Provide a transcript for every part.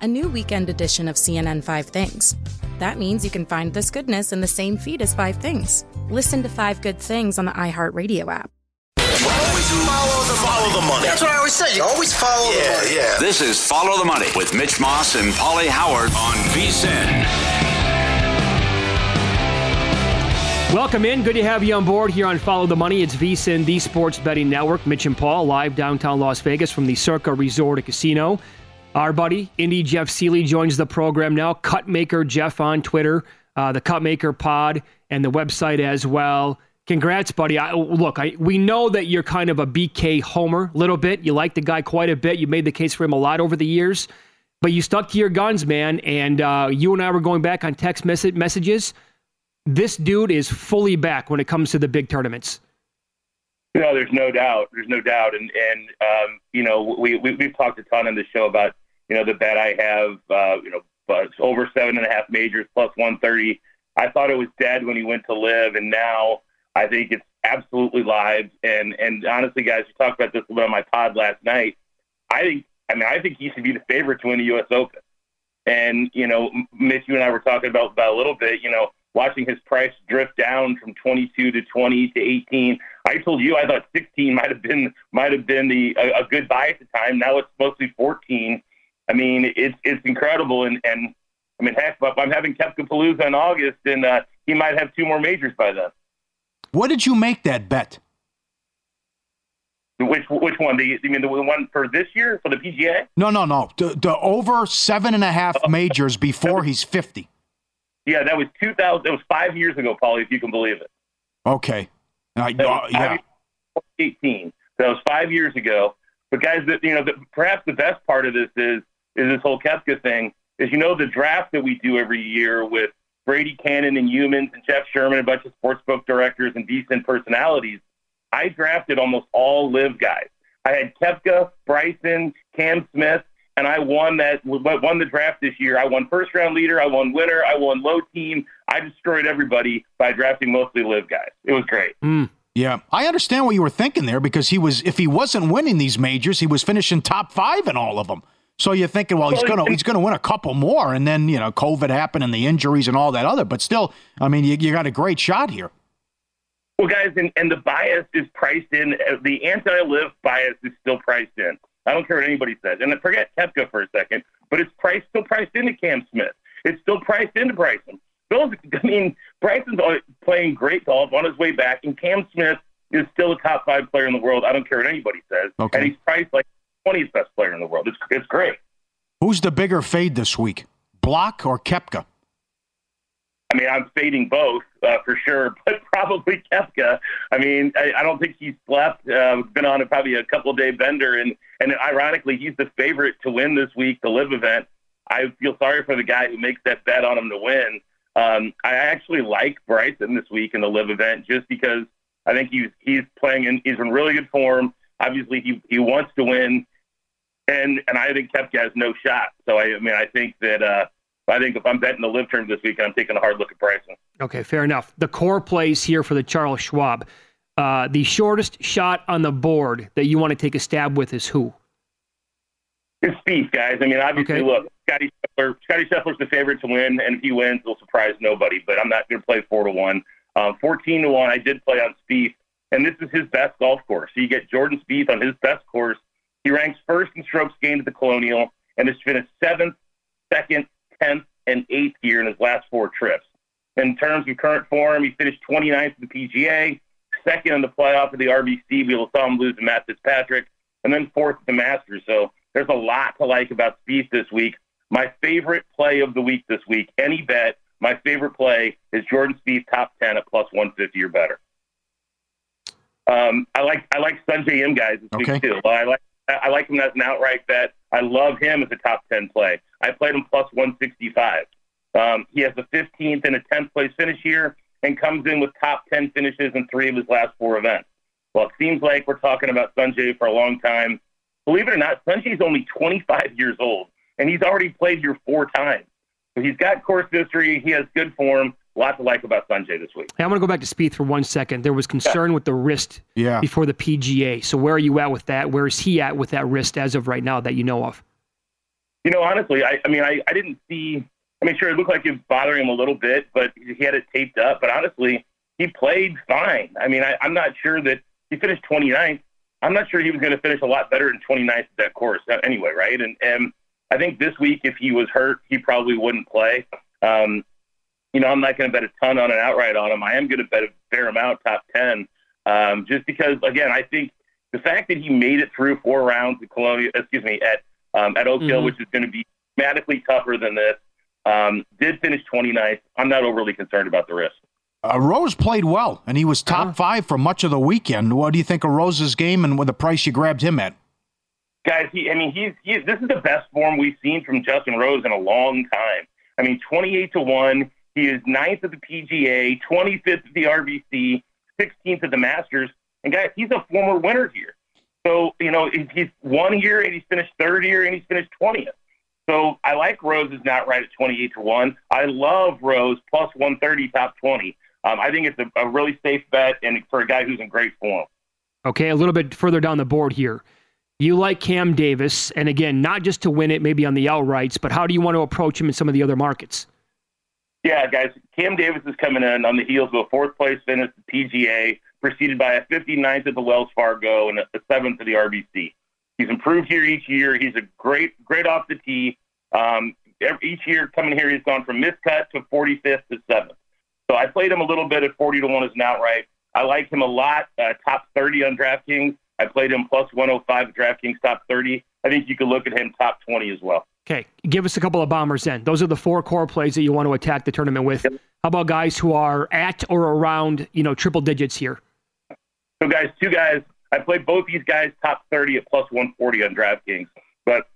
a new weekend edition of CNN Five Things. That means you can find this goodness in the same feed as Five Things. Listen to Five Good Things on the iHeartRadio app. Always follow the, follow the money. That's what I always say. You always follow yeah, the money. Yeah. This is Follow the Money with Mitch Moss and Pauly Howard on VSIN. Welcome in. Good to have you on board here on Follow the Money. It's VSIN, the Sports Betting Network. Mitch and Paul live downtown Las Vegas from the Circa Resort and Casino. Our buddy, Indy Jeff Sealey, joins the program now. Cutmaker Jeff on Twitter, uh, the Cutmaker Pod, and the website as well. Congrats, buddy. I, look, I, we know that you're kind of a BK homer, a little bit. You like the guy quite a bit. You made the case for him a lot over the years, but you stuck to your guns, man. And uh, you and I were going back on text mess- messages. This dude is fully back when it comes to the big tournaments. No, there's no doubt. There's no doubt. And and um, you know, we, we we've talked a ton on the show about you know, the bet I have, uh, you know, but over seven and a half majors plus 130. I thought it was dead when he went to LIV, and now I think it's absolutely live. And and honestly, guys, we talked about this a little on my pod last night. I think, I mean, I think he should be the favorite to win the U.S. Open. And you know, Mitch, you and I were talking about about a little bit. You know, watching his price drift down from 22 to 20 to 18. I told you I thought 16 might have been might have been the a, a good buy at the time. Now it's mostly 14. I mean, it's it's incredible, and and I mean, heck, I'm having Palooza in August, and uh, he might have two more majors by then. What did you make that bet? Which which one? The, you mean the one for this year for the PGA? No, no, no. The, the over seven and a half oh. majors before he's fifty. Yeah, that was two thousand. It was five years ago, Pauly, if you can believe it. Okay. I, uh, yeah. Eighteen. That was five years ago. But guys, that you know, the, perhaps the best part of this is is this whole Koepka thing. Is you know the draft that we do every year with Brady Kannon and humans and Jeff Sherman, a bunch of sportsbook directors and VSiN personalities. I drafted almost all LIV guys. I had Koepka, Bryson, Cam Smith, and I won that won the draft this year. I won first round leader, I won winner, I won low team. I destroyed everybody by drafting mostly LIV guys. It was great. Mm. Yeah, I understand what you were thinking there because he was if he wasn't winning these majors, he was finishing top five in all of them. So you're thinking, well, he's gonna he's gonna win a couple more, and then you know COVID happened and the injuries and all that other. But still, I mean, you, you got a great shot here. Well, guys, and, and the bias is priced in. Uh, the anti-LIV bias is still priced in. I don't care what anybody says. And forget Koepka for a second, but it's priced still priced into Cam Smith. It's still priced into Bryson. Bill's, I mean, Bryson's playing great golf on his way back, and Cam Smith is still a top five player in the world. I don't care what anybody says. Okay. And he's priced like 20th best player in the world. It's, it's great. Who's the bigger fade this week, Block or Koepka? I mean, I'm fading both uh, for sure, but probably Koepka. I mean, I, I don't think he's slept. Uh, been on a, probably a couple day bender, and and ironically, he's the favorite to win this week, the LIV event. I feel sorry for the guy who makes that bet on him to win. Um, I actually like Bryson this week in the LIV event just because I think he's he's playing in he's in really good form. Obviously, he he wants to win, and and I think Koepka has no shot. So I, I mean, I think that uh, I think if I'm betting the LIV term this week, I'm taking a hard look at Bryson. Okay, fair enough. The core plays here for the Charles Schwab. Uh, the shortest shot on the board that you want to take a stab with is who? It's Spieth, guys. I mean, obviously, Okay. look, Scotty Scheffler, Scotty Scheffler's the favorite to win, and if he wins, it'll surprise nobody. But I'm not going to play four to one. Um, Fourteen to one, I did play on Spieth, and this is his best golf course. So you get Jordan Spieth on his best course. He ranks first in strokes gained at the Colonial, and has finished seventh, second, tenth, and eighth here in his last four trips. In terms of current form, he finished 29th at the PGA, second in the playoff of the RBC. We saw him lose to Matt Fitzpatrick, and then fourth at the Masters. So there's a lot to like about Spieth this week. My favorite play of the week this week, any bet, my favorite play is Jordan Spieth top 10 at plus 150 or better. Um, I like I like Sungjae Im guys this Okay. week too. I like I like him as an outright bet. I love him as a top 10 play. I played him plus 165. Um, he has a 15th and a 10th place finish here and comes in with top 10 finishes in three of his last four events. Well, it seems like we're talking about Sungjae for a long time. Believe it or not, Sungjae's only 25 years old, and he's already played here four times. So he's got course history. He has good form. Lots to like about Sungjae this week. Hey, I want to go back to Spieth for one second. There was concern with the wrist Yeah. before the PGA. So where are you at with that? Where is he at with that wrist as of right now that you know of? You know, honestly, I, I mean, I, I didn't see. I mean, sure, it looked like it was bothering him a little bit, but he had it taped up. But honestly, he played fine. I mean, I, I'm not sure that he finished 29th. I'm not sure he was going to finish a lot better in 29th at that course uh, anyway, right? And, and I think this week, if he was hurt, he probably wouldn't play. Um, you know, I'm not going to bet a ton on an outright on him. I am going to bet a fair amount, top 10, um, just because, again, I think the fact that he made it through four rounds at Colonial, excuse me, at um, at Oak Hill, Mhm. which is going to be dramatically tougher than this, um, did finish 29th. I'm not overly concerned about the risk. Uh, Rose played well, and he was top Uh-huh. five for much of the weekend. What do you think of Rose's game and with the price you grabbed him at? guys. He, I mean, he's, he's this is the best form we've seen from Justin Rose in a long time. I mean, 28 to one. He is ninth at the PGA, 25th at the RBC, 16th at the Masters. And guys, he's a former winner here. So you know, he's- one here and he's finished third here and he's finished 20th. So I like Rose is not right at 28 to one. I love Rose plus 130 top 20. Um, I think it's a, a really safe bet and for a guy who's in great form. Okay, a little bit further down the board here. You like Cam Davis, and again, not just to win it, maybe on the outrights, but how do you want to approach him in some of the other markets? Yeah, guys, Cam Davis is coming in on the heels of a fourth place finish at the PGA, preceded by a 59th at the Wells Fargo and a seventh at the RBC. He's improved here each year. He's a great, great off the tee. Um, each year coming here, he's gone from miscut to 45th to seventh. So I played him a little bit at 40 to one as an outright. I like him a lot. Uh, top 30 on DraftKings. I played him plus 105 at DraftKings top 30. I think you could look at him top 20 as well. Okay, give us a couple of bombers then. Those are the four core plays that you want to attack the tournament with. How about guys who are at or around, you know, triple digits here? So, guys, two guys. I play both these guys top 30 at plus 140 on DraftKings. But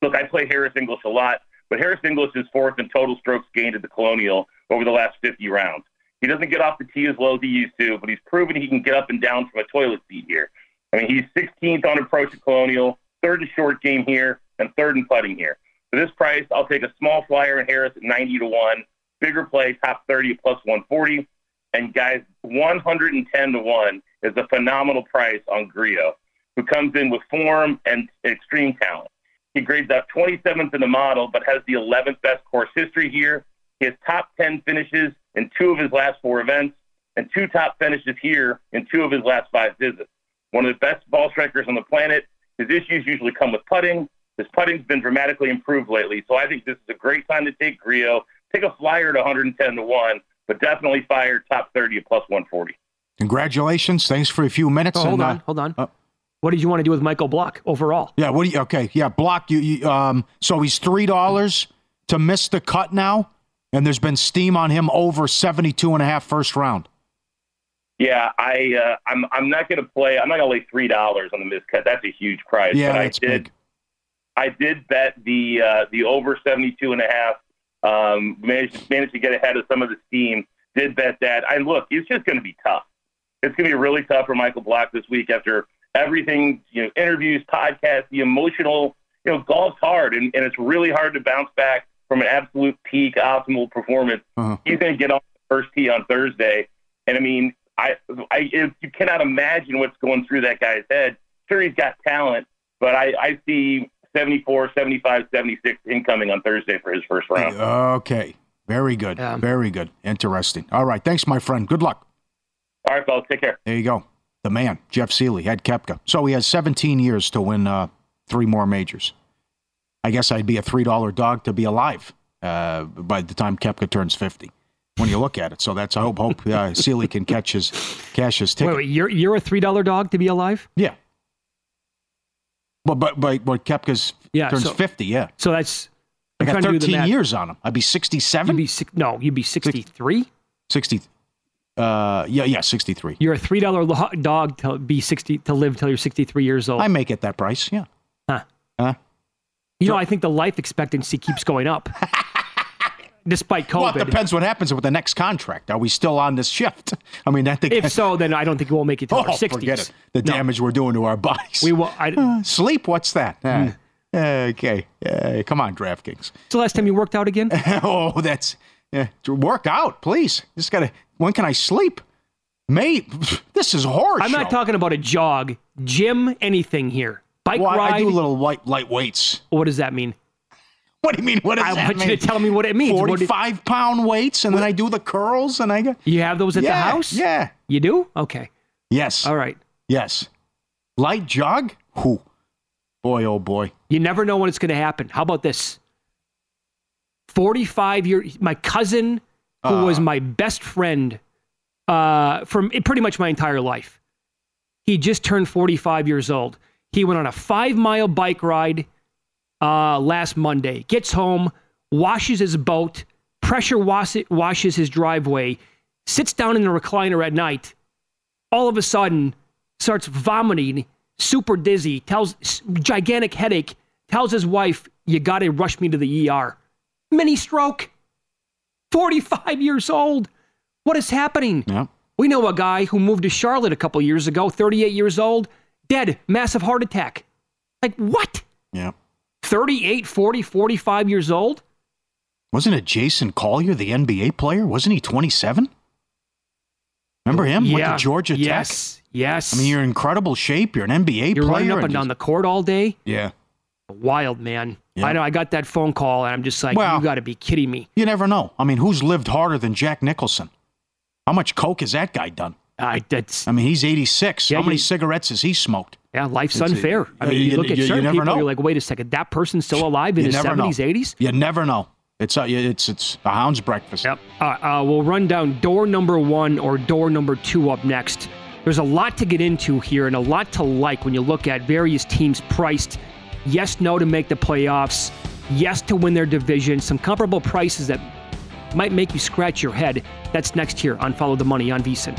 look, I play Harris English a lot, but Harris English is fourth in total strokes gained at the Colonial over the last 50 rounds. He doesn't get off the tee as well as he used to, but he's proven he can get up and down from a toilet seat here. I mean, he's 16th on approach at Colonial, third in short game here, and third in putting here. For this price, I'll take a small flyer in Harris at 90 to 1, bigger play, top 30 plus 140. And guys, 110 to 1 is a phenomenal price on Grillo, who comes in with form and extreme talent. He grades out 27th in the model, but has the 11th best course history here. He has top 10 finishes in two of his last four events, and two top finishes here in two of his last five visits. One of the best ball strikers on the planet. His issues usually come with putting. His putting's been dramatically improved lately, so I think this is a great time to take Grillo. Take a flyer at 110 to 1, but definitely fire top 30 at plus 140. Congratulations. Thanks for a few minutes. Oh, hold and, on, uh, hold on. uh, what did you want to do with Michael Block overall? Yeah. What do you? Okay. Yeah. Block. You. you um. So he's three dollars to miss the cut now. And there's been steam on him over 72 and a half first round. Yeah, I uh, I'm I'm not going to play. I'm not going to lay three dollars on the miscut. That's a huge price. Yeah, but that's I did. big. I did bet the uh, the over 72 and a half. Um, managed managed to get ahead of some of the steam. Did bet that. I look, it's just going to be tough. It's going to be really tough for Michael Block this week after everything. You know, interviews, podcasts, the emotional. You know, golf's hard, and, and it's really hard to bounce back from an absolute peak, optimal performance. Uh-huh. He's going to get on the first tee on Thursday, and I mean, I, I, it, you cannot imagine what's going through that guy's head. Sure, he's got talent, but I, I see 74, 75, 76 incoming on Thursday for his first round. Okay. Very good. Yeah. Very good. Interesting. All right. Thanks, my friend. Good luck. All right, fellas, take care. There you go. The man, Jeff Sealey, had Koepka. So he has 17 years to win uh, three more majors. I guess I'd be a $3 dog to be alive uh, by the time Koepka turns 50 when you look at it. So that's, I hope, hope uh, Sealey can catch his, cash his ticket. Wait, wait, you're you're a three dollar dog to be alive? Yeah. But, but, but, but Koepka's Yeah, turns so- 50, yeah. So that's I got trying to do the 13 years on him. I'd be 67? You'd be no, you'd be sixty three. 60. Uh, yeah, yeah, 63. You're a three dollar dog to be sixty to live till you're sixty three years old. I make it that price, yeah. Huh. Huh? You know, I think the life expectancy keeps going up, despite Well, it depends what happens with the next contract. Are we still on this shift? I mean, I think. if so, then I don't think we'll make it to oh, our sixties. forget it. The No. damage we're doing to our bodies. We will. I, Uh, sleep? What's that? Uh, Hmm. okay. Uh, come on, DraftKings. When's the last time you worked out again? oh, that's. Work out, please. Just gotta. When can I sleep? Mate, this is horror I'm not talking about a jog, gym, anything here. Bike Well, I- ride. I do little light light weights. what does that mean? What do you mean? What does I that want mean? you to tell me what it means. What did- Forty-five pound weights, and then I do the curls, and I go. you have those at yeah, the house? Yeah. You do? Okay. Yes. All right. Yes. Light jog? Whew. Boy, oh boy. You never know when it's going to happen. How about this? 45 year my cousin who was Uh. my best friend uh from pretty much my entire life. He just turned 45 years old. He went on a 5-mile bike ride uh last Monday. Gets home, washes his boat, pressure wash washes his driveway, sits down in the recliner at night. All of a sudden starts vomiting, super dizzy, tells gigantic headache, tells his wife, "You got to rush me to the ER." Mini stroke. 45 years old. What is happening? Yeah. We know a guy who moved to Charlotte a couple years ago, 38 years old, dead, massive heart attack. Like what? Yeah. 38, 40, 45 years old? Wasn't it Jason Collier, the NBA player? Wasn't he 27? Remember him? Went to Georgia Tech. Yes. Yes. I mean, you're in incredible shape. You're an NBA You're player. running up and down the court all day. Yeah. Wild, man. Yeah. I know. I got that phone call, and I'm just like, Well- you got to be kidding me. You never know. I mean, who's lived harder than Jack Nicholson? How much coke has that guy done? I, that's, I mean, he's 86. Yeah, How many you- cigarettes has he smoked? Yeah, life's It's- unfair. I uh, mean, you, you- look at you- you certain never people, know. you're like, wait a second, that person's still alive in You his never 70s, know. 80s? You never know. It's a, it's it's a hound's breakfast. Yep. Uh, uh, we'll run down door number one or door number two up next. There's a lot to get into here and a lot to like when you look at various teams priced yes, no to make the playoffs, yes to win their division, some comparable prices that might make you scratch your head. That's next here on Follow the Money on VSIN.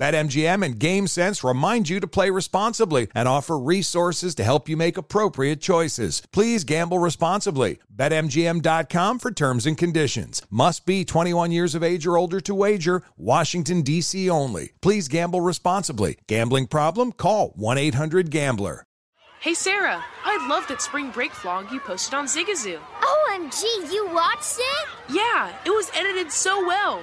BetMGM and GameSense remind you to play responsibly and offer resources to help you make appropriate choices. Please gamble responsibly. BetMGM.com for terms and conditions. Must be 21 years of age or older to wager. Washington, D.C. only. Please gamble responsibly. Gambling problem? Call 1 800 Gambler. Hey Sarah, I love that spring break vlog you posted on Zigazoo. OMG, you watched it? Yeah, it was edited so well.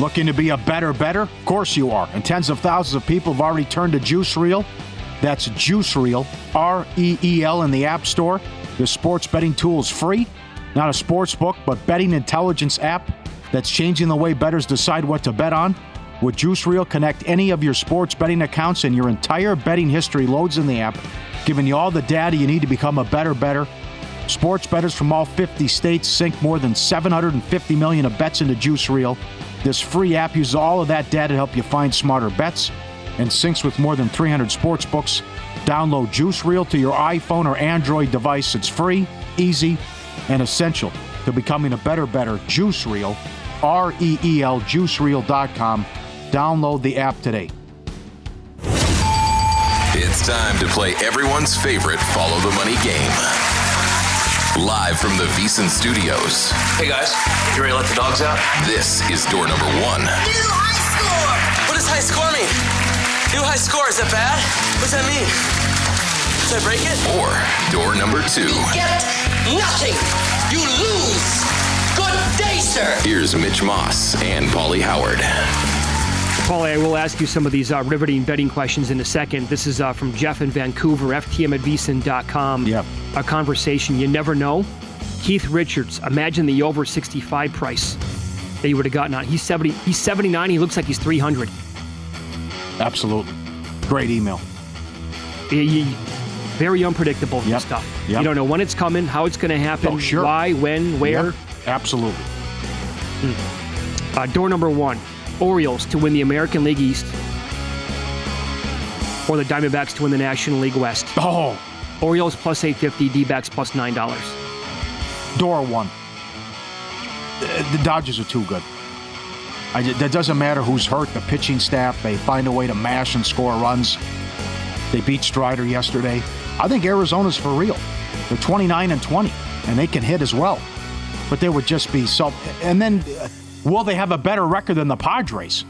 Looking to be a better, better? Of course you are. And tens of thousands of people have already turned to Juice Reel. That's Juice Reel, R E E L, in the App Store. The sports betting tool is free. Not a sports book, but betting intelligence app that's changing the way bettors decide what to bet on. With Juice Reel, connect any of your sports betting accounts, and your entire betting history loads in the app, giving you all the data you need to become a better, better. Sports bettors from all 50 states sink more than 750 million of bets into Juice Reel. This free app uses all of that data to help you find smarter bets and syncs with more than 300 sports books. Download Juice Reel to your iPhone or Android device. It's free, easy, and essential to becoming a better, better. Juice Reel, R E E L, juicereel.com. Download the app today. It's time to play everyone's favorite Follow the Money game. Live from the VSiN studios. Hey guys, you ready to let the dogs out? This is door number one. New high score! What does high score mean? New high score, is that bad? What does that mean? Did I break it? Or door number two. You Get nothing! You lose! Good day, sir! Here's Mitch Moss and Pauly Howard. Pauly, I will ask you some of these uh, riveting betting questions in a second. This is uh, from Jeff in Vancouver, ftm at vsin.com. Yep. A conversation you never know. Keith Richards, imagine the over 65 price that you would have gotten on. He's 70, he's 79, he looks like he's 300. Absolutely. Great email. He- very unpredictable Yep. stuff. Yep. You don't know when it's coming, how it's going to happen, Oh, sure. why, when, where. Yep. Absolutely. Uh, door number one Orioles to win the American League East, or the Diamondbacks to win the National League West. Oh, Orioles plus 850, D backs plus $9. door one. The the Dodgers are too good. I, that doesn't matter who's hurt. The pitching staff, they find a way to mash and score runs. They beat Strider yesterday. I think Arizona's for real. They're 29 and 20, and they can hit as well. But they would just be so. And then, uh, will they have a better record than the Padres?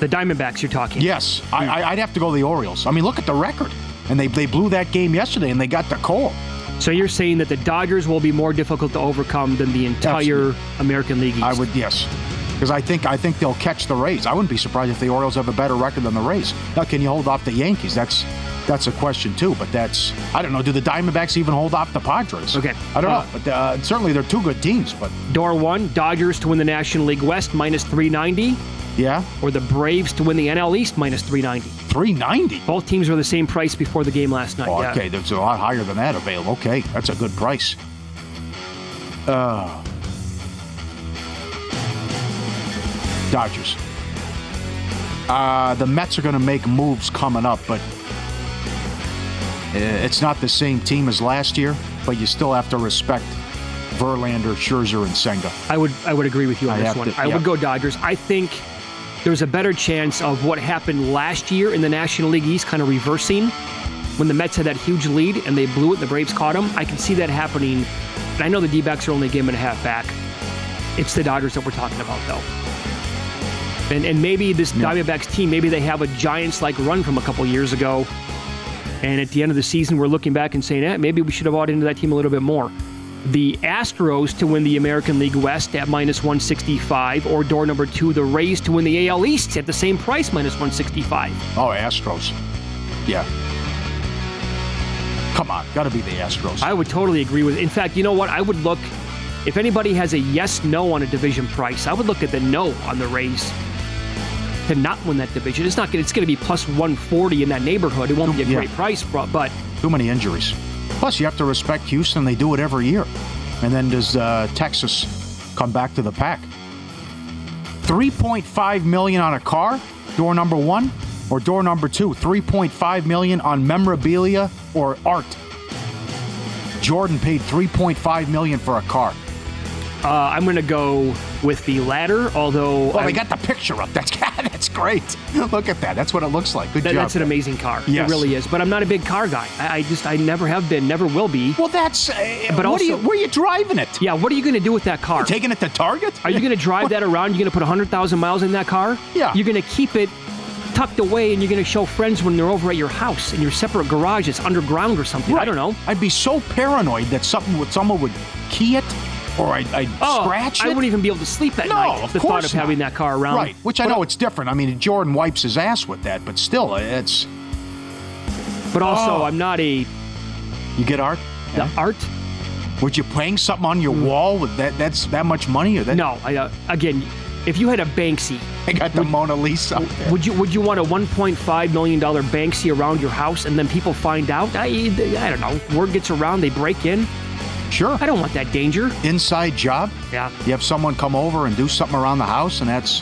The Diamondbacks, you're talking. Yes, I, I, I'd have to go to the Orioles. I mean, look at the record. And they, they blew that game yesterday, and they got the call. So you're saying that the Dodgers will be more difficult to overcome than the entire Absolutely. American League East? I would yes, because I think I think they'll catch the Rays. I wouldn't be surprised if the Orioles have a better record than the Rays. Now, can you hold off the Yankees? That's that's a question too. But that's I don't know. Do the Diamondbacks even hold off the Padres? Okay. I don't Uh, know. But uh, certainly they're two good teams. But Door one, Dodgers to win the National League West minus 390. Yeah. Or the Braves to win the NL East minus 390. 390? Both teams were the same price before the game last night. Oh, yeah. okay, there's a lot higher than that available. Okay, that's a good price. Uh, Dodgers. Uh, the Mets are going to make moves coming up, but uh, it's not the same team as last year. But you still have to respect Verlander, Scherzer, and Senga. I would I would agree with you on I this one. to- I yeah. would go Dodgers. I think there's a better chance of what happened last year in the National League East kind of reversing when the Mets had that huge lead and they blew it the Braves caught them. I can see that happening. And I know the D-backs are only a game and a half back. It's the Dodgers that we're talking about, though. And, and maybe this Diamondbacks team, maybe they have a Giants-like run from a couple years ago. And at the end of the season, we're looking back and saying, eh, maybe we should have bought into that team a little bit more. The Astros to win the American League West at minus 165, or door number two, the Rays to win the AL East at the same price, minus 165. Oh, Astros. Yeah. Come on, got to be the Astros. I would totally agree with. In fact, you know what? I would look if anybody has a yes no on a division price. I would look at the no on the Rays to not win that division. It's not going. It's going to be plus 140 in that neighborhood. It won't be a Yeah. great price, but Too many injuries. Plus, you have to respect Houston. They do it every year. And then does uh, Texas come back to the pack? 3.5 million on a car, door number one, or door number two, 3.5 million on memorabilia or art. Jordan paid 3.5 million for a car. uh, I'm going to go with the latter. Although Well, I'm- they got the picture up. That's that's great. Look at that. That's what it looks like. Good that- job. that's an amazing car. Yes. It really is. But I'm not a big car guy. I, I just I never have been, never will be. Well, that's. Uh, but also, are you, where are you driving it? Yeah, what are you going to do with that car? Taking it to Target? Are you going to drive that around? You're going to put 100,000 miles in that car? Yeah. You're going to keep it tucked away and you're going to show friends when they're over at your house in your separate garage. It's underground or something. I don't know. I'd be so paranoid that something would someone would key it or I'd, I'd Oh, scratch it. I wouldn't even be able to sleep at no, night. Of the thought of not. having that car around. Right, which I But- know it's different. I mean, Jordan wipes his ass with that, but still, it's. But also, Oh. I'm not a. You get art? The art? Would you playing something on your wall with that? That's that much money, or that? No, I, uh, again, if you had a Banksy, I got the Mona Lisa. would you would you want a 1.5 million dollar Banksy around your house and then people find out? I, I don't know. Word gets around, they break in. Sure. I don't want that danger. Inside job. Yeah. You have someone come over and do something around the house, and that's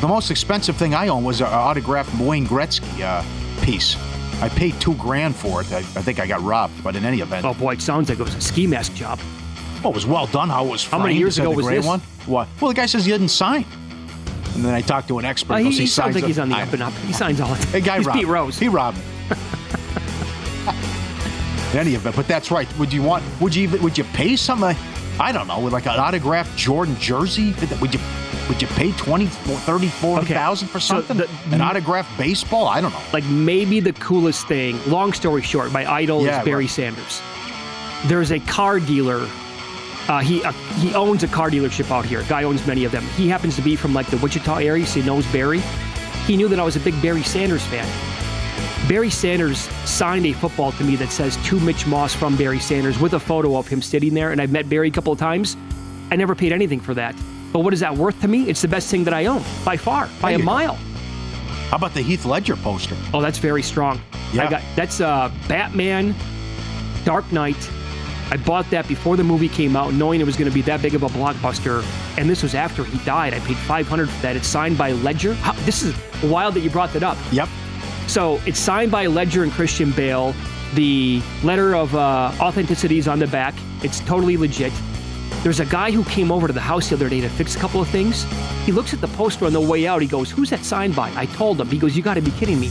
the most expensive thing I own was an autographed Wayne Gretzky uh, piece. I paid two grand for it. I, I think I got robbed, but in any event, Oh boy, it sounds like it was a ski mask job. well, it was well done. How it was How many years ago was this? One? What? Well, the guy says he didn't sign. And then I talked to an expert. Uh, He he, he sounds signs like it." he's on the up and up. He signs all the time. Hey, guy he's robbed Pete. Rose. He robbed me. In of it, but that's right. Would you want? Would you even? Would you pay something? I don't know, with like an autographed Jordan jersey. Would you? Would you pay 20, 30, 40,000 for so something? the- An autographed baseball? I don't know. like maybe the coolest thing. Long story short, my idol Yeah, is Barry right. Sanders. There's a car dealer. Uh, he uh, he owns a car dealership out here. Guy owns many of them. He happens to be from like the Wichita area, so he knows Barry. He knew that I was a big Barry Sanders fan. Barry Sanders signed a football to me that says to Mitch Moss from Barry Sanders with a photo of him sitting there. And I've met Barry a couple of times. I never paid anything for that. But what is that worth to me? It's the best thing that I own by far, by a mile. How about the Heath Ledger poster? Oh, that's very strong. Yeah. I got that's uh Batman Dark Knight. I bought that before the movie came out, knowing it was going to be that big of a blockbuster. And this was after he died. I paid 500 for that. It's signed by Ledger. How, this is wild that you brought that up. Yep. So it's signed by Ledger and Christian Bale. The letter of uh, authenticity is on the back. It's totally legit. There's a guy who came over to the house the other day to fix a couple of things. He looks at the poster on the way out. He goes, Who's that signed by? I told him. He goes, You got to be kidding me.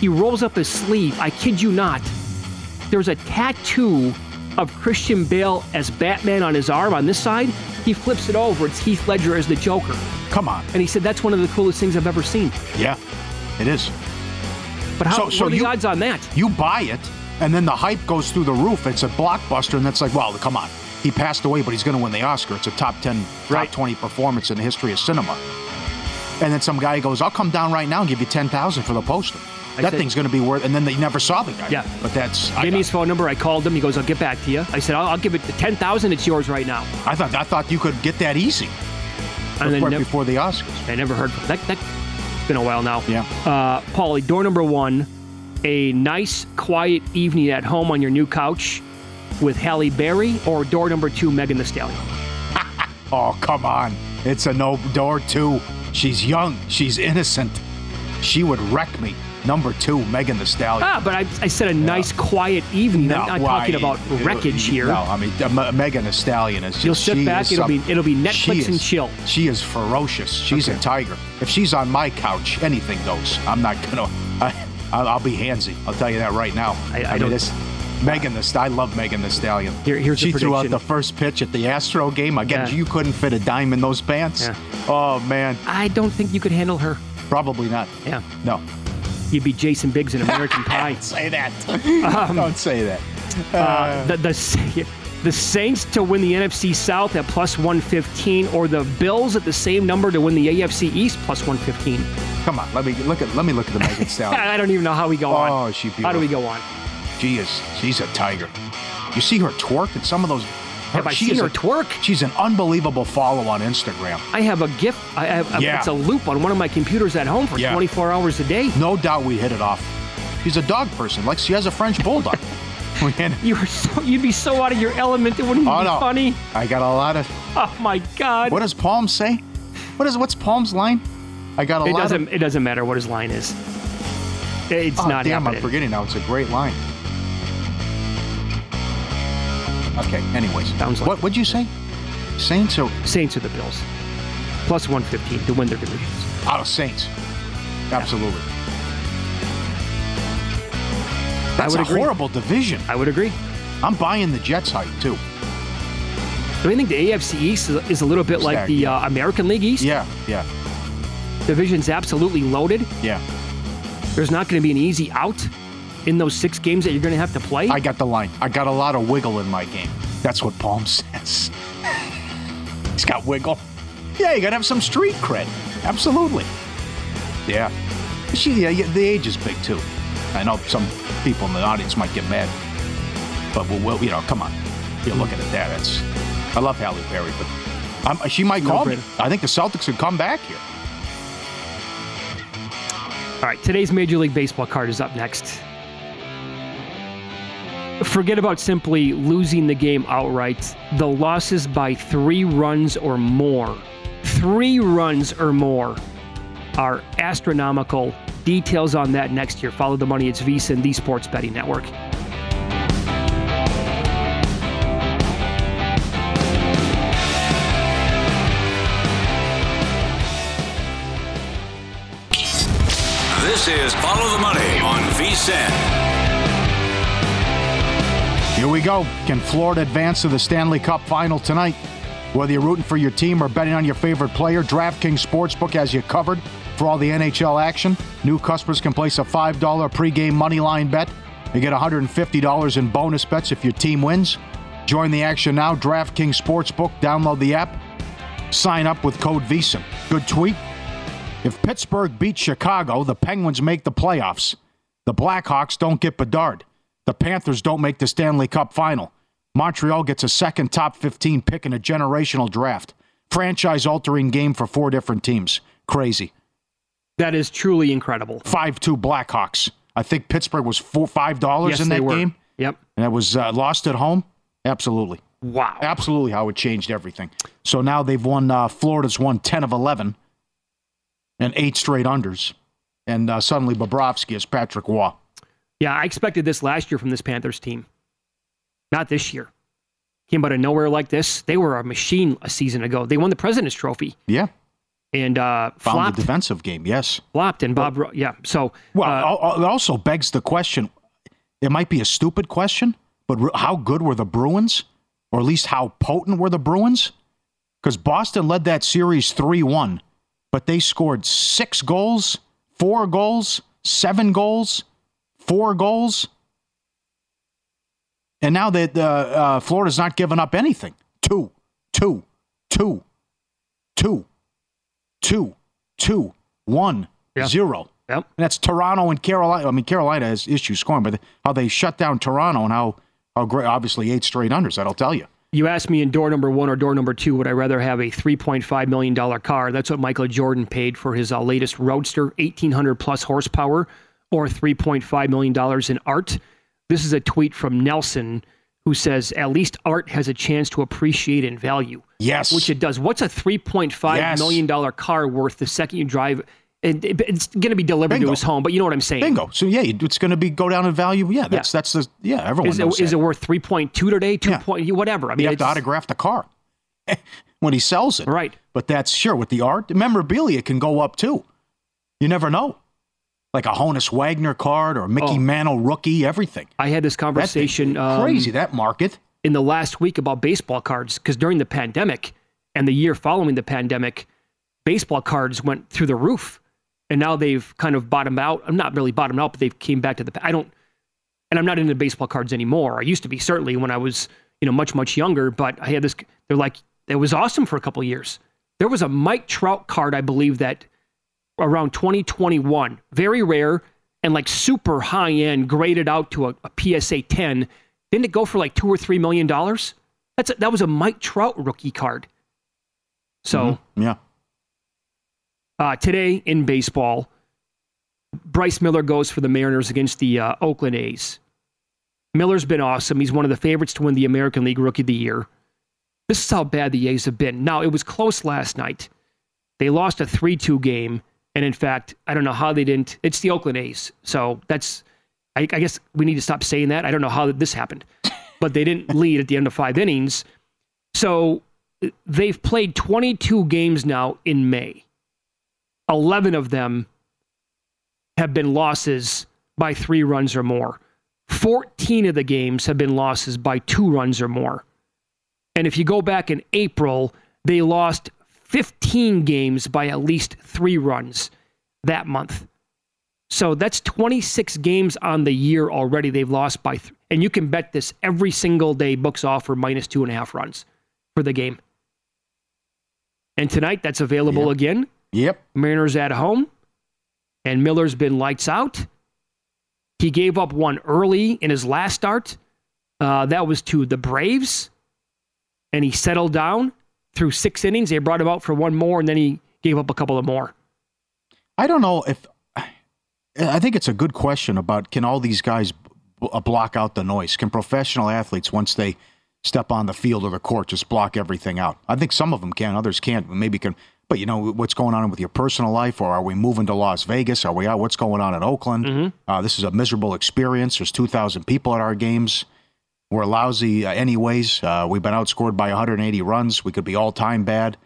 He rolls up his sleeve. I kid you not. There's a tattoo of Christian Bale as Batman on his arm on this side. He flips it over. It's Heath Ledger as the Joker. Come on. And he said, That's one of the coolest things I've ever seen. Yeah, it is. But how, So- so what are the you- odds on that? You buy it, and then the hype goes through the roof. It's a blockbuster, and that's like, well, come on. He passed away, but he's going to win the Oscar. It's a top 10, top 20 performance in the history of cinema. And then some guy goes, I'll come down right now and give you 10000 for the poster. I that said- thing's going to be worth, and then they never saw the guy. Yeah. But that's, I, Gave me his phone number. I called him. He goes, "I'll get back to you." I said, "I'll, I'll give it the ten thousand. It's yours right now." I thought, I thought you could get that easy. And then right nev- before the Oscars. I never heard from that. Been a while now. Yeah. Uh, Pauly, door number one, a nice, quiet evening at home on your new couch with Halle Berry, or door number two, Megan Thee Stallion. Oh, come on. It's a no door two. She's young. She's innocent. She would wreck me. Number two, Megan Thee Stallion. Ah, but I, I said a nice, quiet evening. I'm not why? talking about wreckage here. No, I mean uh, Megan Thee Stallion is. Just, You'll sit she back, is it'll some- be- it'll be Netflix she and chill. She is ferocious. She's a tiger. If she's on my couch, anything goes. I'm not gonna. I, I'll, I'll be handsy. I'll tell you that right now. I- I mean, don't- this Megan the I love Megan Thee Stallion. Here- here's the she threw out the first pitch at the Astro game. Again, Yeah. you couldn't fit a dime in those pants. Yeah. Oh man, I don't think you could handle her. probably not. Yeah. No. You'd be Jason Biggs in American Pie. say that. Um, Don't say that. Uh, the, the the Saints to win the NFC South at plus 115, or the Bills at the same number to win the AFC East plus 115. Come on, let me look at let me look at the Megan Stallion. I don't even know how we go on. Oh, she How do we go on? She is. She's a tiger. You see her twerk in some of those. Have I seen her a- twerk? She's an unbelievable follow on Instagram. I have a GIF. I have a, Yeah. It's a loop on one of my computers at home for Yeah. 24 hours a day. No doubt we hit it off. She's a dog person. Like she has a French bulldog. You were so you'd be so out of your element. It wouldn't oh be no, funny. I got a lot of. Oh my God! What does Palm say? What is what's Palm's line? I got a it lot doesn't. of. It doesn't matter what his line is. It's Oh, not damn, happening. I'm forgetting now. It's a great line. Okay. Anyways, Sounds like what would you say? Saints or Saints or the Bills. Plus 115 to win their divisions. oh Saints? Absolutely. That's would a agree. horrible division. I would agree. I'm buying the Jets hype too. Do you think the AFC East is, a little bit like the yeah. uh, American League East? Yeah, yeah, Division's absolutely loaded. yeah. There's not going to be an easy out in those six games that you're going to have to play. I got the line. I got a lot of wiggle in my game. That's what Palm says. He's got wiggle. Yeah, you got to have some street cred. Absolutely. Yeah. She, yeah, yeah, the age is big too. I know some people in the audience might get mad, but we'll, we'll you know, come on. You're looking at that. That's. I love Halle Berry, but um, she might No call me. I think the Celtics could come back here. All right, today's Major League Baseball card is up next. Forget about simply losing the game outright. The losses by three runs or more, three runs or more, are astronomical. Details on that next year. Follow the money. It's VSiN, the Sports Betting Network. This is Here we go. Can Florida advance to the Stanley Cup final tonight? Whether you're rooting for your team or betting on your favorite player, DraftKings Sportsbook has you covered for all the NHL action. New customers can place a $5 pregame money line bet. You get $150 in bonus bets if your team wins. Join the action now. DraftKings Sportsbook. Download the app. Sign up with code VSIN. Good tweet. If Pittsburgh beats Chicago, the Penguins make the playoffs. The Blackhawks don't get Bedard. The Panthers don't make the Stanley Cup final. Montreal gets a second top 15 pick in a generational draft. Franchise altering game for four different teams. Crazy. That is truly incredible. 5 2 Blackhawks. I think Pittsburgh was four, $5 Yes, in that game. Yep. And it was uh, lost at home. Absolutely. Wow. Absolutely how it changed everything. So now they've won, uh, Florida's won 10 of 11 and eight straight unders. And uh, suddenly Bobrovsky is Patrick Roy. Yeah, I expected this last year from this Panthers team. Not this year. Came out of nowhere like this. They were a machine a season ago. They won the President's Trophy Yeah. and uh, Found flopped. the defensive game, yes. flopped and Bob. Ro- yeah. So Well, uh, it also begs the question. It might be a stupid question, but how good were the Bruins, or at least how potent were the Bruins? Because Boston led that series three-one, but they scored six goals, four goals, seven goals, four goals, and now that uh, uh, Florida's not giving up anything. Two, two, two, two, two, two, one, Yeah. zero. Yep. And that's Toronto and Carolina. I mean, Carolina has issues scoring, but how they shut down Toronto and how how great, obviously eight straight unders. That'll tell you. You asked me in door number one or door number two, would I rather have a $3.5 million car? That's what Michael Jordan paid for his uh, latest Roadster, 1,800 plus horsepower, or $3.5 million in art. This is a tweet from Nelson who says, at least art has a chance to appreciate in value. Yes. Which it does. What's a $3.5 Yes. million dollar car worth the second you drive? And it's going to be delivered Bingo. to his home, but you know what I'm saying. Bingo. So yeah, it's going to be go down in value. Yeah, that's that's the yeah. Everyone Is knows it, is it worth 3.2 today? 2 point, whatever. I mean, you have to autograph the car when he sells it. Right. But that's sure with the art, the memorabilia can go up too. You never know. Like a Honus Wagner card or a Mickey Oh. Mantle rookie, everything. I had this conversation um, crazy that market in the last week about baseball cards because during the pandemic and the year following the pandemic, baseball cards went through the roof, and now they've kind of bottomed out. I'm not really bottomed out, but they've came back to the. I don't, and I'm not into baseball cards anymore. I used to be certainly when I was you know much much younger, but I had this. They're like it was awesome for a couple of years. There was a Mike Trout card, I believe that around 2021, very rare and like super high end, graded out to a, a PSA 10. Didn't it go for like two or three million dollars? That's a, that was a Mike Trout rookie card. So Mm-hmm. yeah. uh, today in baseball, Bryce Miller goes for the Mariners against the uh, Oakland A's. Miller's been awesome. He's one of the favorites to win the American League Rookie of the Year. This is how bad the A's have been. Now, it was close last night. They lost a 3 2 game. And in fact, I don't know how they didn't. It's the Oakland A's. So that's, I, I guess we need to stop saying that. I don't know how this happened. But they didn't lead at the end of five innings. So they've played 22 games now in May. 11 of them have been losses by three runs or more. 14 of the games have been losses by two runs or more. And if you go back in April, they lost 15 games by at least three runs that month. So that's 26 games on the year already they've lost by, th- and you can bet this every single day books offer minus two and a half runs for the game. And tonight that's available again. Yep. Mariners at home, and Miller's been lights out. He gave up one early in his last start. Uh, that was to the Braves, and he settled down through six innings. They brought him out for one more, and then he gave up a couple of more. I don't know if I think it's a good question about can all these guys uh, block out the noise? Can professional athletes once they step on the field or the court just block everything out? I think some of them can, others can't. Maybe can. But you know what's going on with your personal life, or are we moving to Las Vegas? Are we out? What's going on in Oakland? Uh, this is a miserable experience. There's 2,000 people at our games. We're lousy uh, anyways. Uh, we've been outscored by 180 runs. We could be all time bad.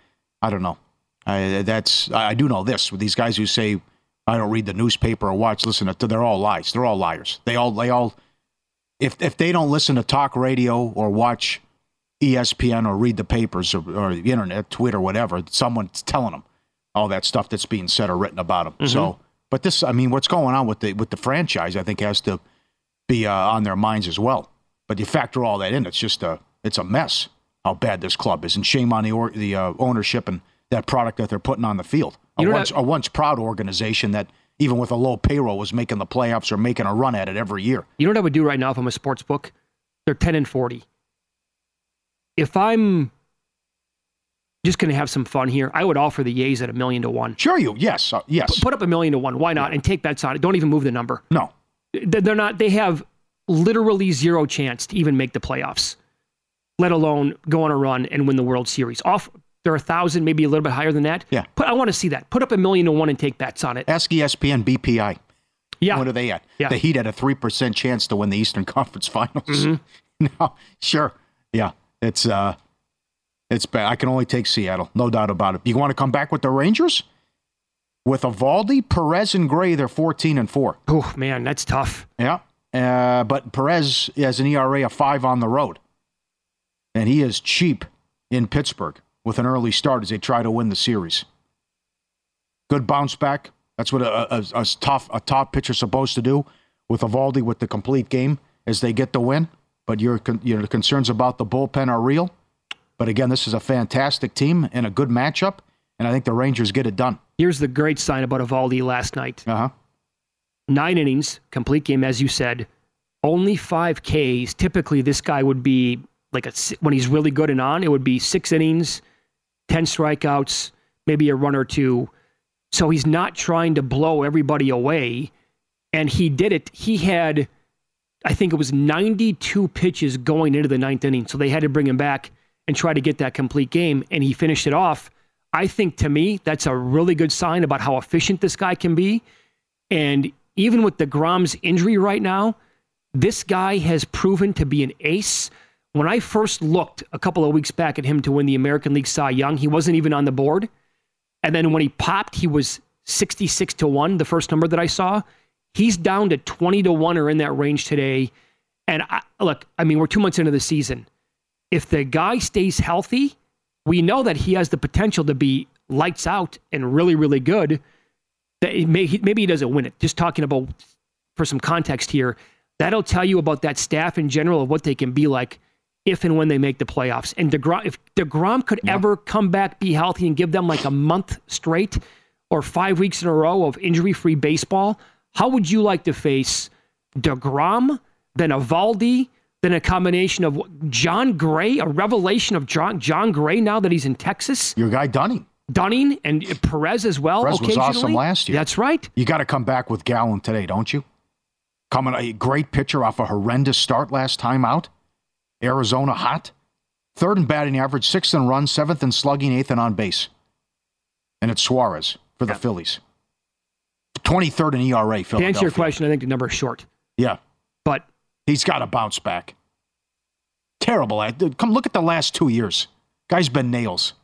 I don't know. I, that's I do know this with these guys who say I don't read the newspaper or watch listen to they're all lies. They're all liars. They all they all if if they don't listen to talk radio or watch ESPN or read the papers or, or the internet, Twitter, whatever, someone's telling them all that stuff that's being said or written about them. So, but this, I mean, what's going on with the with the franchise, I think, has to be uh, on their minds as well. But you factor all that in, it's just a it's a mess how bad this club is, and shame on the or, the uh, ownership and that product that they're putting on the field. A once, that- a once proud organization that even with a low payroll was making the playoffs or making a run at it every year. You know what I would do right now if I'm a sports book? They're 10 and 40. If I'm just going to have some fun here, I would offer the A's at a million to one. Sure, you yes, uh, yes. Put, put up a million to one. Why not? And take bets on it. Don't even move the number. No, They're not. They have literally zero chance to even make the playoffs, let alone go on a run and win the World Series. Off, they're a thousand, maybe a little bit higher than that. Yeah. Put, I want to see that. Put up a million to one and take bets on it. Ask ESPN BPI. Yeah. What are they at? Yeah. The Heat had a 3% chance to win the Eastern Conference Finals. Mm-hmm. no, sure. Yeah. It's uh it's bad. I can only take Seattle, no doubt about it. You want to come back with the Rangers? With Eovaldi, Perez, and Gray, they're 14 and 4. Oh man, that's tough. Yeah. Uh, but Perez has an ERA of 5 on the road. And he is cheap in Pittsburgh with an early start as they try to win the series. Good bounce back. That's what a, a, a tough a top pitcher's supposed to do with Eovaldi with the complete game as they get the win. But your your concerns about the bullpen are real. But again, this is a fantastic team and a good matchup, and I think the Rangers get it done. Here's the great sign about Eovaldi last night. Uh huh. Nine innings, complete game, as you said. Only five Ks. Typically, this guy would be like a when he's really good and on, it would be six innings, ten strikeouts, maybe a run or two. So he's not trying to blow everybody away, and he did it. He had, I think it was 92 pitches going into the ninth inning, so they had to bring him back and try to get that complete game, and he finished it off. I think to me that's a really good sign about how efficient this guy can be, and even with the deGrom's injury right now, this guy has proven to be an ace. When I first looked a couple of weeks back at him to win the American League Cy Young, he wasn't even on the board. And then when he popped, he was 66 to 1, the first number that I saw. He's down to 20 to 1 or in that range today. And I, look, I mean, we're two months into the season. If the guy stays healthy, we know that he has the potential to be lights out and really, really good. May, maybe he doesn't win it. Just talking about, for some context here, that'll tell you about that staff in general of what they can be like if and when they make the playoffs. And DeGrom, if DeGrom could yeah. ever come back, be healthy, and give them like a month straight or five weeks in a row of injury free baseball, how would you like to face DeGrom, then Eovaldi, then a combination of Jon Gray, a revelation of John, Jon Gray now that he's in Texas? Your guy Dunning. Dunning and Perez as well. Perez was awesome last year. That's right. You got to come back with Gallen today, don't you? Coming a great pitcher off a horrendous start last time out. Arizona hot. Third in batting average, sixth in runs, seventh in slugging, eighth in on base. And it's Suarez for the yeah. Phillies. 23rd in ERA, To answer your question, I think the number is short. Yeah. But he's got to bounce back. Terrible. Come look at the last two years. Guy's been nails.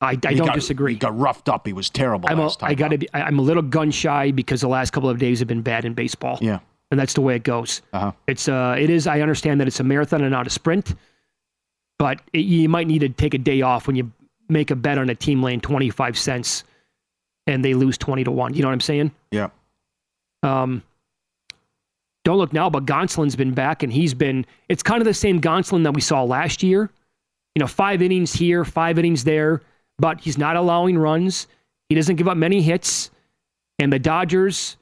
I, I don't got, disagree. He got roughed up. He was terrible I'm last a, time. I got to be. I'm a little gun shy because the last couple of days have been bad in baseball. Yeah, and that's the way it goes. Uh-huh. It's uh, it is. I understand that it's a marathon and not a sprint, but it, you might need to take a day off when you make a bet on a team laying 25 cents and they lose 20 to one. You know what I'm saying? Yeah. Um. Don't look now, but Gonsolin's been back and he's been. It's kind of the same Gonsolin that we saw last year. You know, five innings here, five innings there but he's not allowing runs. He doesn't give up many hits. And the Dodgers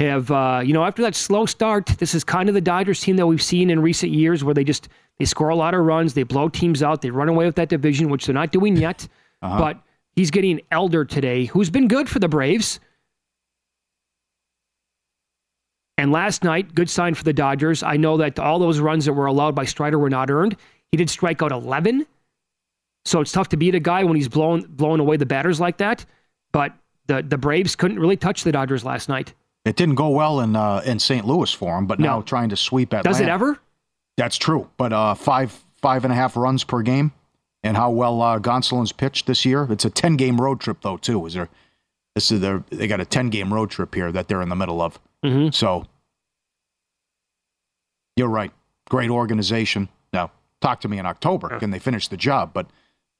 have, uh, you know, after that slow start, this is kind of the Dodgers team that we've seen in recent years where they just they score a lot of runs, they blow teams out, they run away with that division, which they're not doing yet. Uh-huh. But he's getting Elder today, who's been good for the Braves. And last night, good sign for the Dodgers. I know that all those runs that were allowed by Strider were not earned. He did strike out 11. So it's tough to beat a guy when he's blowing blowing away the batters like that. But the the Braves couldn't really touch the Dodgers last night. It didn't go well in uh, in St. Louis for him, but no. now trying to sweep Atlanta. Does it ever? That's true. But uh, five five and a half runs per game, and how well uh, Gonsolin's pitched this year. It's a ten game road trip though too. Is there? This is their they got a ten game road trip here that they're in the middle of. Mm-hmm. So you're right. Great organization. Now talk to me in October. Can they finish the job? But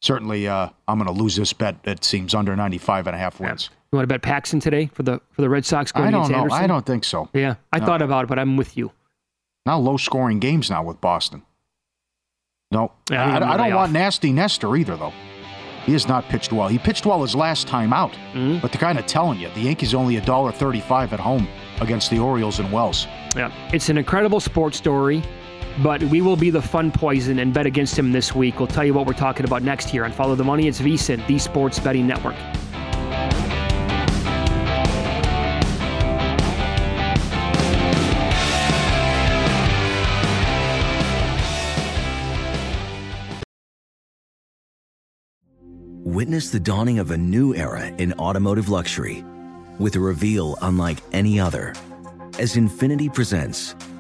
certainly uh, I'm going to lose this bet. It seems under 95 and a half wins. You want to bet Paxton today for the for the Red Sox? Going I don't know. Anderson? I don't think so. Yeah, I no. thought about it, but I'm with you. Now low scoring games now with Boston. No, yeah, I, I, I, don't want nasty Nestor either though. He has not pitched well. He pitched well his last time out, mm-hmm. but they're kind of telling you the Yankees only a dollar thirty-five at home against the Orioles and Wells. Yeah, it's an incredible sports story but we will be the fun poison and bet against him this week. We'll tell you what we're talking about next here on Follow the Money. It's VSIN, the Sports Betting Network. Witness the dawning of a new era in automotive luxury with a reveal unlike any other as Infiniti presents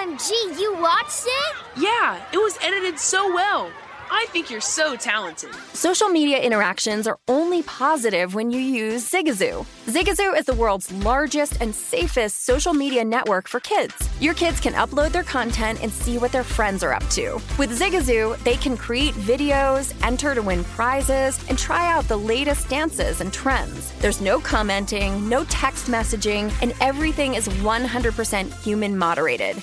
OMG, you watched it? Yeah, it was edited so well. I think you're so talented. Social media interactions are only positive when you use Zigazoo. Zigazoo is the world's largest and safest social media network for kids. Your kids can upload their content and see what their friends are up to. With Zigazoo, they can create videos, enter to win prizes, and try out the latest dances and trends. There's no commenting, no text messaging, and everything is 100% human moderated.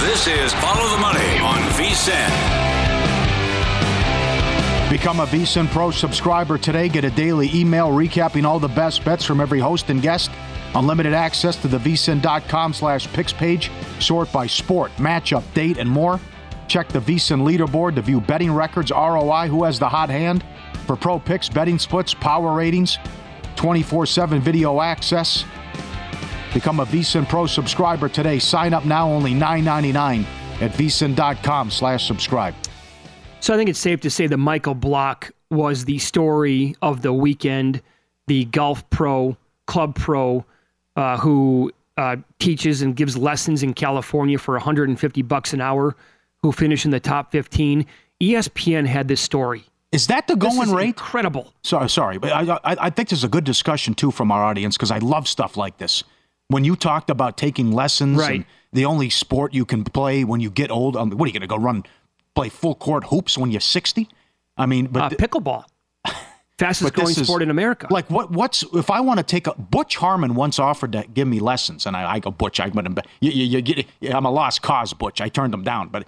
This is Follow the Money on VSiN. Become a VSiN Pro subscriber today. Get a daily email recapping all the best bets from every host and guest. Unlimited access to the vsin.com slash picks page. Sort by sport, matchup, date, and more. Check the VSIN leaderboard to view betting records, ROI, who has the hot hand. For pro picks, betting splits, power ratings, 24 7 video access. Become a VSIN Pro subscriber today. Sign up now, only $9.99 at vsin.com slash subscribe. So I think it's safe to say that Michael Block was the story of the weekend, the golf pro, club pro, uh, who uh, teaches and gives lessons in California for 150 bucks an hour, who finished in the top 15. ESPN had this story. Is that the This going is rate? Incredible. Sorry, sorry, but I, I, I think there's a good discussion too from our audience because I love stuff like this. When you talked about taking lessons, Right. and the only sport you can play when you get old, um, what are you going to go run, play full court hoops when you're 60? I mean, but Uh, pickleball, fastest growing is- sport in America. Like what? What's if I want to take a Butch Harmon once offered to give me lessons, and I, I go Butch, I wouldn't. You, you, you I'm a lost cause, Butch. I turned him down, but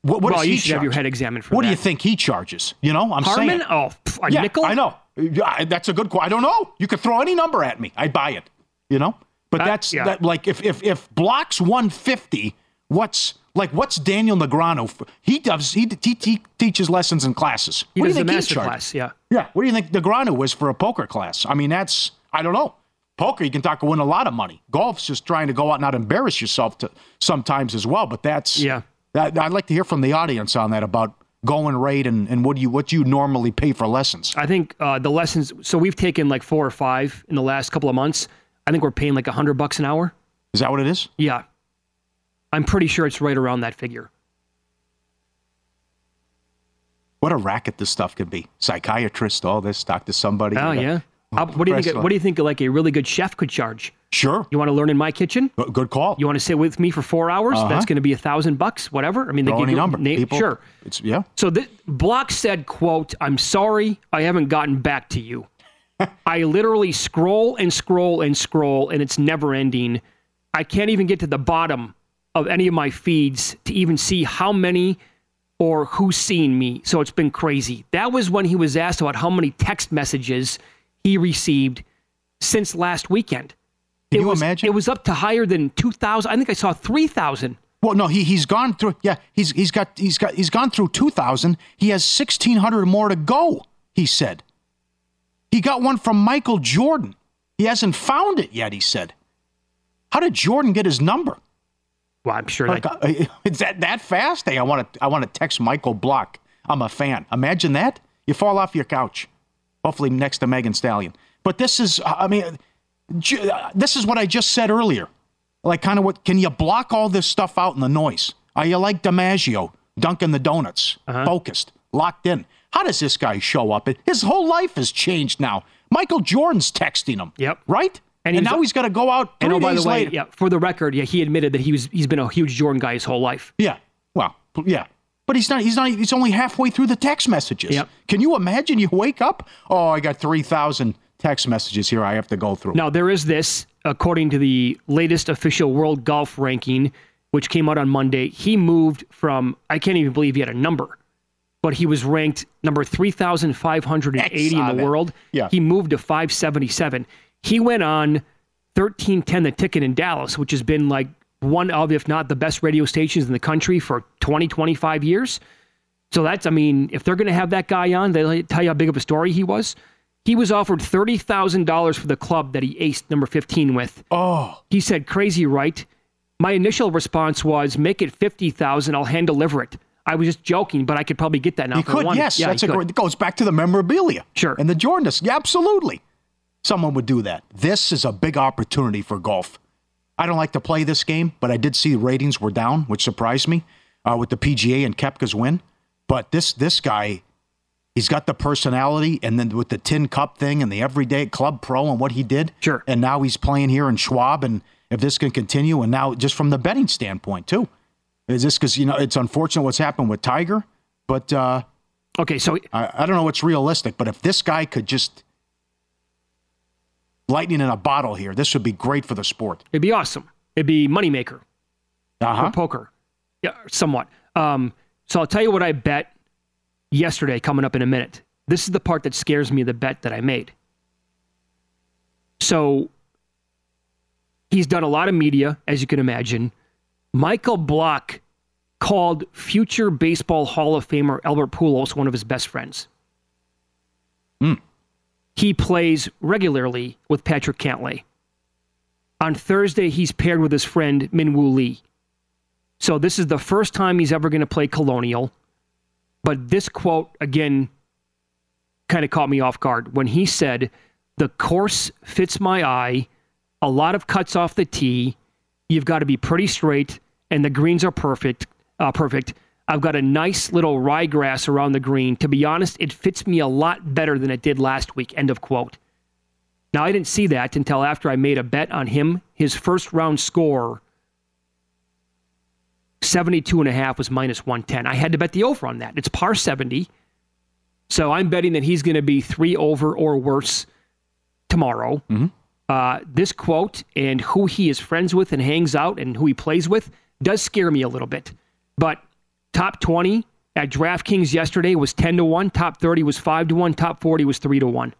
what, what well, does you he should have your head examined for What that. do you think he charges? You know, I'm Harmon? saying. Oh, a yeah, nickel? I know. Yeah, That's a good question. I don't know. You could throw any number at me. I'd buy it. You know, but Uh, that's yeah. that. Like if if if blocks 150, what's like what's Daniel Negreanu? f- He does. He, he, he teaches lessons in classes. He what does do you the think master class, yeah. Yeah. What do you think Negreanu is for a poker class? I mean, that's I don't know. Poker, you can talk to win a lot of money. Golf's just trying to go out and not embarrass yourself to sometimes as well. But that's Yeah. That, I'd like to hear from the audience on that about going rate and, and what do you what do you normally pay for lessons? I think uh, the lessons. So we've taken like four or five in the last couple of months. I think we're paying like a hundred bucks an hour. Is that what it is? Yeah, I'm pretty sure it's right around that figure. What a racket this stuff could be. Psychiatrist, all this, talk to somebody. Oh yeah. How- what do you think? What do you think? Like a really good chef could charge? Sure. You want to learn in my kitchen? Good- Good call. You want to sit with me for four hours? Uh-huh. That's going to be a thousand bucks, whatever. I mean, they Throw give you number. name- People- sure. It's yeah. So the Block said, "quote I'm sorry, I haven't gotten back to you. I literally scroll and scroll and scroll, and it's never ending. I can't even get to the bottom of any of my feeds to even see how many or who's seen me. So it's been crazy. That was when he was asked about how many text messages he received since last weekend. Can it you was, imagine? It was up to higher than two thousand. I think I saw three thousand. Well, no, he he's gone through. Yeah, he's he's got he's got he's gone through two thousand. He has sixteen hundred more to go. he said. He got one from Michael Jordan. He hasn't found it yet, he said. How did Jordan get his number? Well, I'm sure like, that. Uh, is that that fast? Hey, I want to I want to text Michael Block. I'm a fan. Imagine that. You fall off your couch. Hopefully next to Megan Stallion. But this is I mean this is what I just said earlier. Like kind of what can you block all this stuff out in the noise? Are you like DiMaggio, dunking the donuts, uh-huh. focused, locked in? How does this guy show up? His whole life has changed now. Michael Jordan's texting him. Yep. Right? And, and now he's got to go out three and oh, by days the way, later. Yeah, for the record, yeah, he admitted that he was he's been a huge Jordan guy his whole life. Yeah. Well, yeah. But he's not. He's not. He's only halfway through the text messages. Yep. Can you imagine? You wake up. Oh, I got three thousand text messages here. I have to go through. Now there is this, according to the latest official World Golf Ranking, which came out on Monday. He moved from. I can't even believe he had a number, but he was ranked number three thousand five hundred and eighty in the world. Yeah. He moved to five seventy seven. He went on thirteen ten the ticket in Dallas, which has been like one of, if not the best radio stations in the country for 20, 25 years. So that's, I mean, if they're going to have that guy on, they'll tell you how big of a story he was. He was offered $30,000 for the club that he aced number 15 with. Oh. He said, crazy, right? My initial response was, make it 50000 I'll hand deliver it. I was just joking, but I could probably get that now. You could, yes. Yeah, that's he a could. great. It goes back to the memorabilia. Sure. And the Jordans. Yeah, absolutely. Someone would do that. This is a big opportunity for golf. I don't like to play this game, but I did see the ratings were down, which surprised me uh, with the PGA and Koepka's win. But this this guy, he's got the personality, and then with the Tin Cup thing and the everyday club pro and what he did. Sure. And now he's playing here in Schwab, and if this can continue, and now just from the betting standpoint too, is this because you know it's unfortunate what's happened with Tiger, but uh, okay, so I, I don't know what's realistic, but if this guy could just lightning in a bottle here, this would be great for the sport. It'd be awesome. It'd be moneymaker Uh-huh. for poker. Yeah, somewhat. Um, so I'll tell you what I bet yesterday coming up in a minute. This is the part that scares me, the bet that I made. So he's done a lot of media, as you can imagine. Michael Block called future Baseball Hall of Famer Albert Pujols one of his best friends. Hmm. He plays regularly with Patrick Cantlay. On Thursday, he's paired with his friend Minwoo Lee. So this is the first time he's ever going to play Colonial. But this quote, again, kind of caught me off guard when he said, The course fits my eye, a lot of cuts off the tee. You've got to be pretty straight, and the greens are perfect. Uh, perfect. I've got a nice little ryegrass around the green. To be honest, it fits me a lot better than it did last week. End of quote. Now, I didn't see that until after I made a bet on him. His first round score, 72 and a half, was minus 110. I had to bet the over on that. It's par 70. So I'm betting that he's going to be three over or worse tomorrow. Uh, this quote and who he is friends with and hangs out and who he plays with does scare me a little bit. But top 20 at DraftKings yesterday was 10 to 1, top 30 was 5 to 1, top 40 was 3 to 1.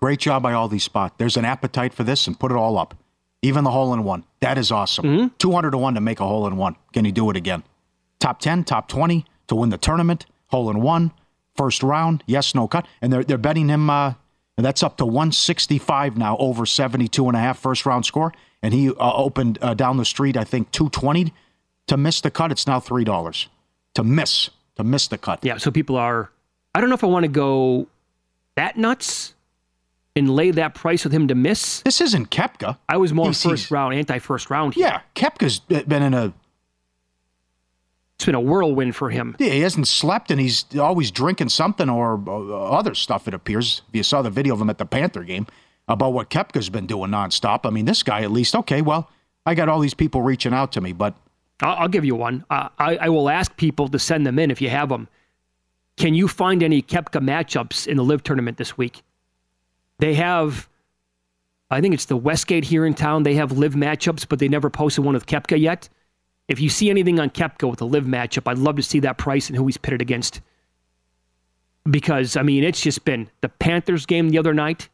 Great job by all these spots. There's an appetite for this, and put it all up. Even the hole in one. That is awesome. Mm-hmm. 200 to 1 to make a hole in one. Can you do it again? Top 10, top 20 to win the tournament. Hole in one, first round. Yes, no cut. And they're, they're betting him, uh, and that's up to 165 now, over 72 and a half first round score. And he uh, opened uh, down the street, I think, 220 to miss the cut. It's now $3 to miss, to miss the cut. Yeah, so people are. I don't know if I want to go that nuts and lay that price with him to miss. This isn't Koepka. I was more He's- first he's- round, anti first round. Here. Yeah, Koepka's been in a It's been a whirlwind for him. Yeah, he hasn't slept and he's always drinking something or uh, other stuff, it appears. If you saw the video of him at the Panther game about what Koepka's been doing nonstop. I mean, this guy at least, okay, well, I got all these people reaching out to me, but I'll, give you one. Uh, I, I will ask people to send them in if you have them. Can you find any Koepka matchups in the LIV tournament this week? They have, I think it's the Westgate here in town. They have LIV matchups, but they never posted one with Koepka yet. If you see anything on Koepka with a LIV matchup, I'd love to see that price and who he's pitted against. Because, I mean, it's just been the Panthers game the other night,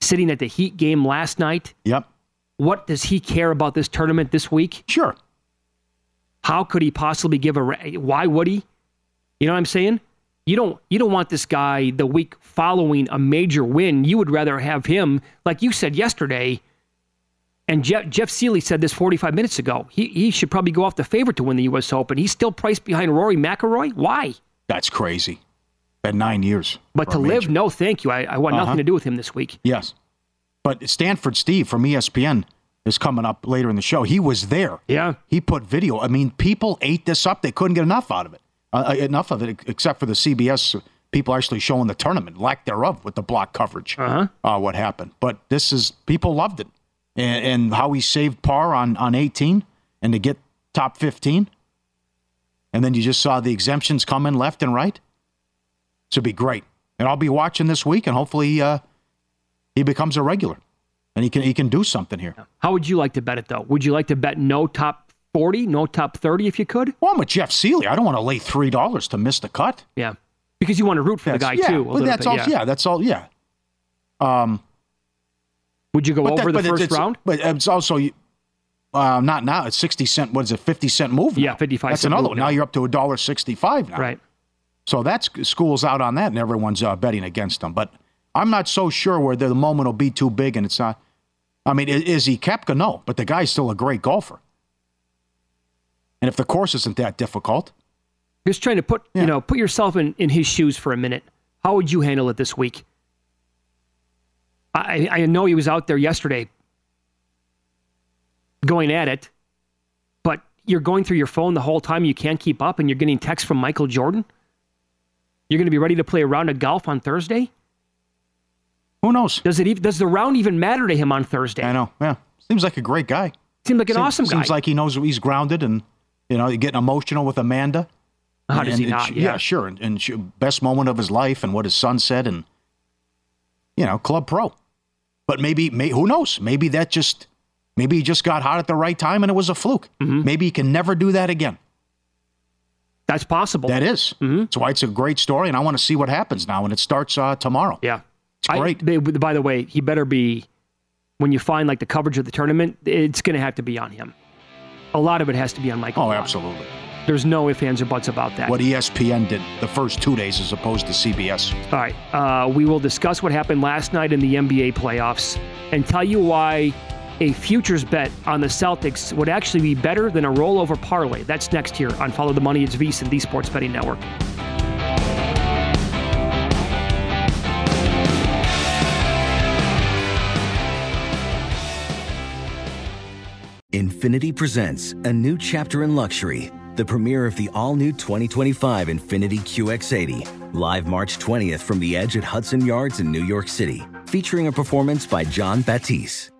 sitting at the Heat game last night. Yep. What does he care about this tournament this week? Sure. How could he possibly give a? Why would he? You know what I'm saying? You don't you don't want this guy the week following a major win. You would rather have him, like you said yesterday, and Jeff, Jeff Sealey said this 45 minutes ago. He he should probably go off the favorite to win the U.S. Open. He's still priced behind Rory McIlroy. Why? That's crazy. Been nine years. But to live, no, thank you. I, I want Uh-huh. nothing to do with him this week. Yes. But Stanford Steve from ESPN is coming up later in the show. He was there. Yeah. He put video. I mean, people ate this up. They couldn't get enough out of it. Uh, enough of it, except for the CBS people actually showing the tournament, lack thereof, with the block coverage. Uh-huh. Uh, what happened? But this is people loved it, and, and how he saved par on on 18 and to get top 15, and then you just saw the exemptions come in left and right. This would be great, and I'll be watching this week, and hopefully uh, he becomes a regular, and he can he can do something here. How would you like to bet it though? Would you like to bet no top 40, no top 30 if you could? Well, I'm with Jeff Sealey. I don't want to lay three dollars to miss the cut. Yeah. Because you want to root for the guy yeah, too. well, that's bit, all. yeah. Yeah. that's all. Yeah. Um, Would you go but that- over the first round? But it's also uh, not now. It's sixty cent. What is it? Fifty cent move. Yeah, now. 55 That's cent another one. now. Now you're up to a dollar sixty-five now. Right. So that's school's out on that, and everyone's uh, betting against them. But I'm not so sure where the moment will be too big, and it's not. I mean, i- is he Koepka? No, but the guy's still a great golfer. And if the course isn't that difficult, Just trying to put you know put yourself in, in his shoes for a minute. How would you handle it this week? I I know he was out there yesterday going at it, but you're going through your phone the whole time. You can't keep up, and you're getting texts from Michael Jordan. You're going to be ready to play a round of golf on Thursday. Who knows? Does it even, does the round even matter to him on Thursday? I know. Yeah, seems like a great guy. Seems like an Seems- awesome guy. Seems like he knows he's grounded, and you know, getting emotional with Amanda. How does And he it- not? Yeah, Yeah. sure. And, and sh- best moment of his life, and what his son said, and you know, club pro. But maybe, may, who knows? Maybe that just, maybe he just got hot at the right time, and it was a fluke. Mm-hmm. Maybe he can never do that again. That's possible. That is. Mm-hmm. That's why it's a great story, and I want to see what happens now. And it starts uh, tomorrow. Yeah. It's great. I, by- by the way, he better be when you find like the coverage of the tournament. It's going to have to be on him. A lot of it has to be on Michael. oh, absolutely. There's no ifs, ands, or buts about that. What ESPN did the first two days as opposed to CBS. All right. Uh, we will discuss what happened last night in the NBA playoffs and tell you why a futures bet on the Celtics would actually be better than a rollover parlay. That's next here on Follow the Money. It's VSiN, the Sports Betting Network. Infiniti presents a new chapter in luxury, the premiere of the all new 2025 Infiniti QX80, live March 20th from the edge at Hudson Yards in New York City, featuring a performance by Jon Batiste.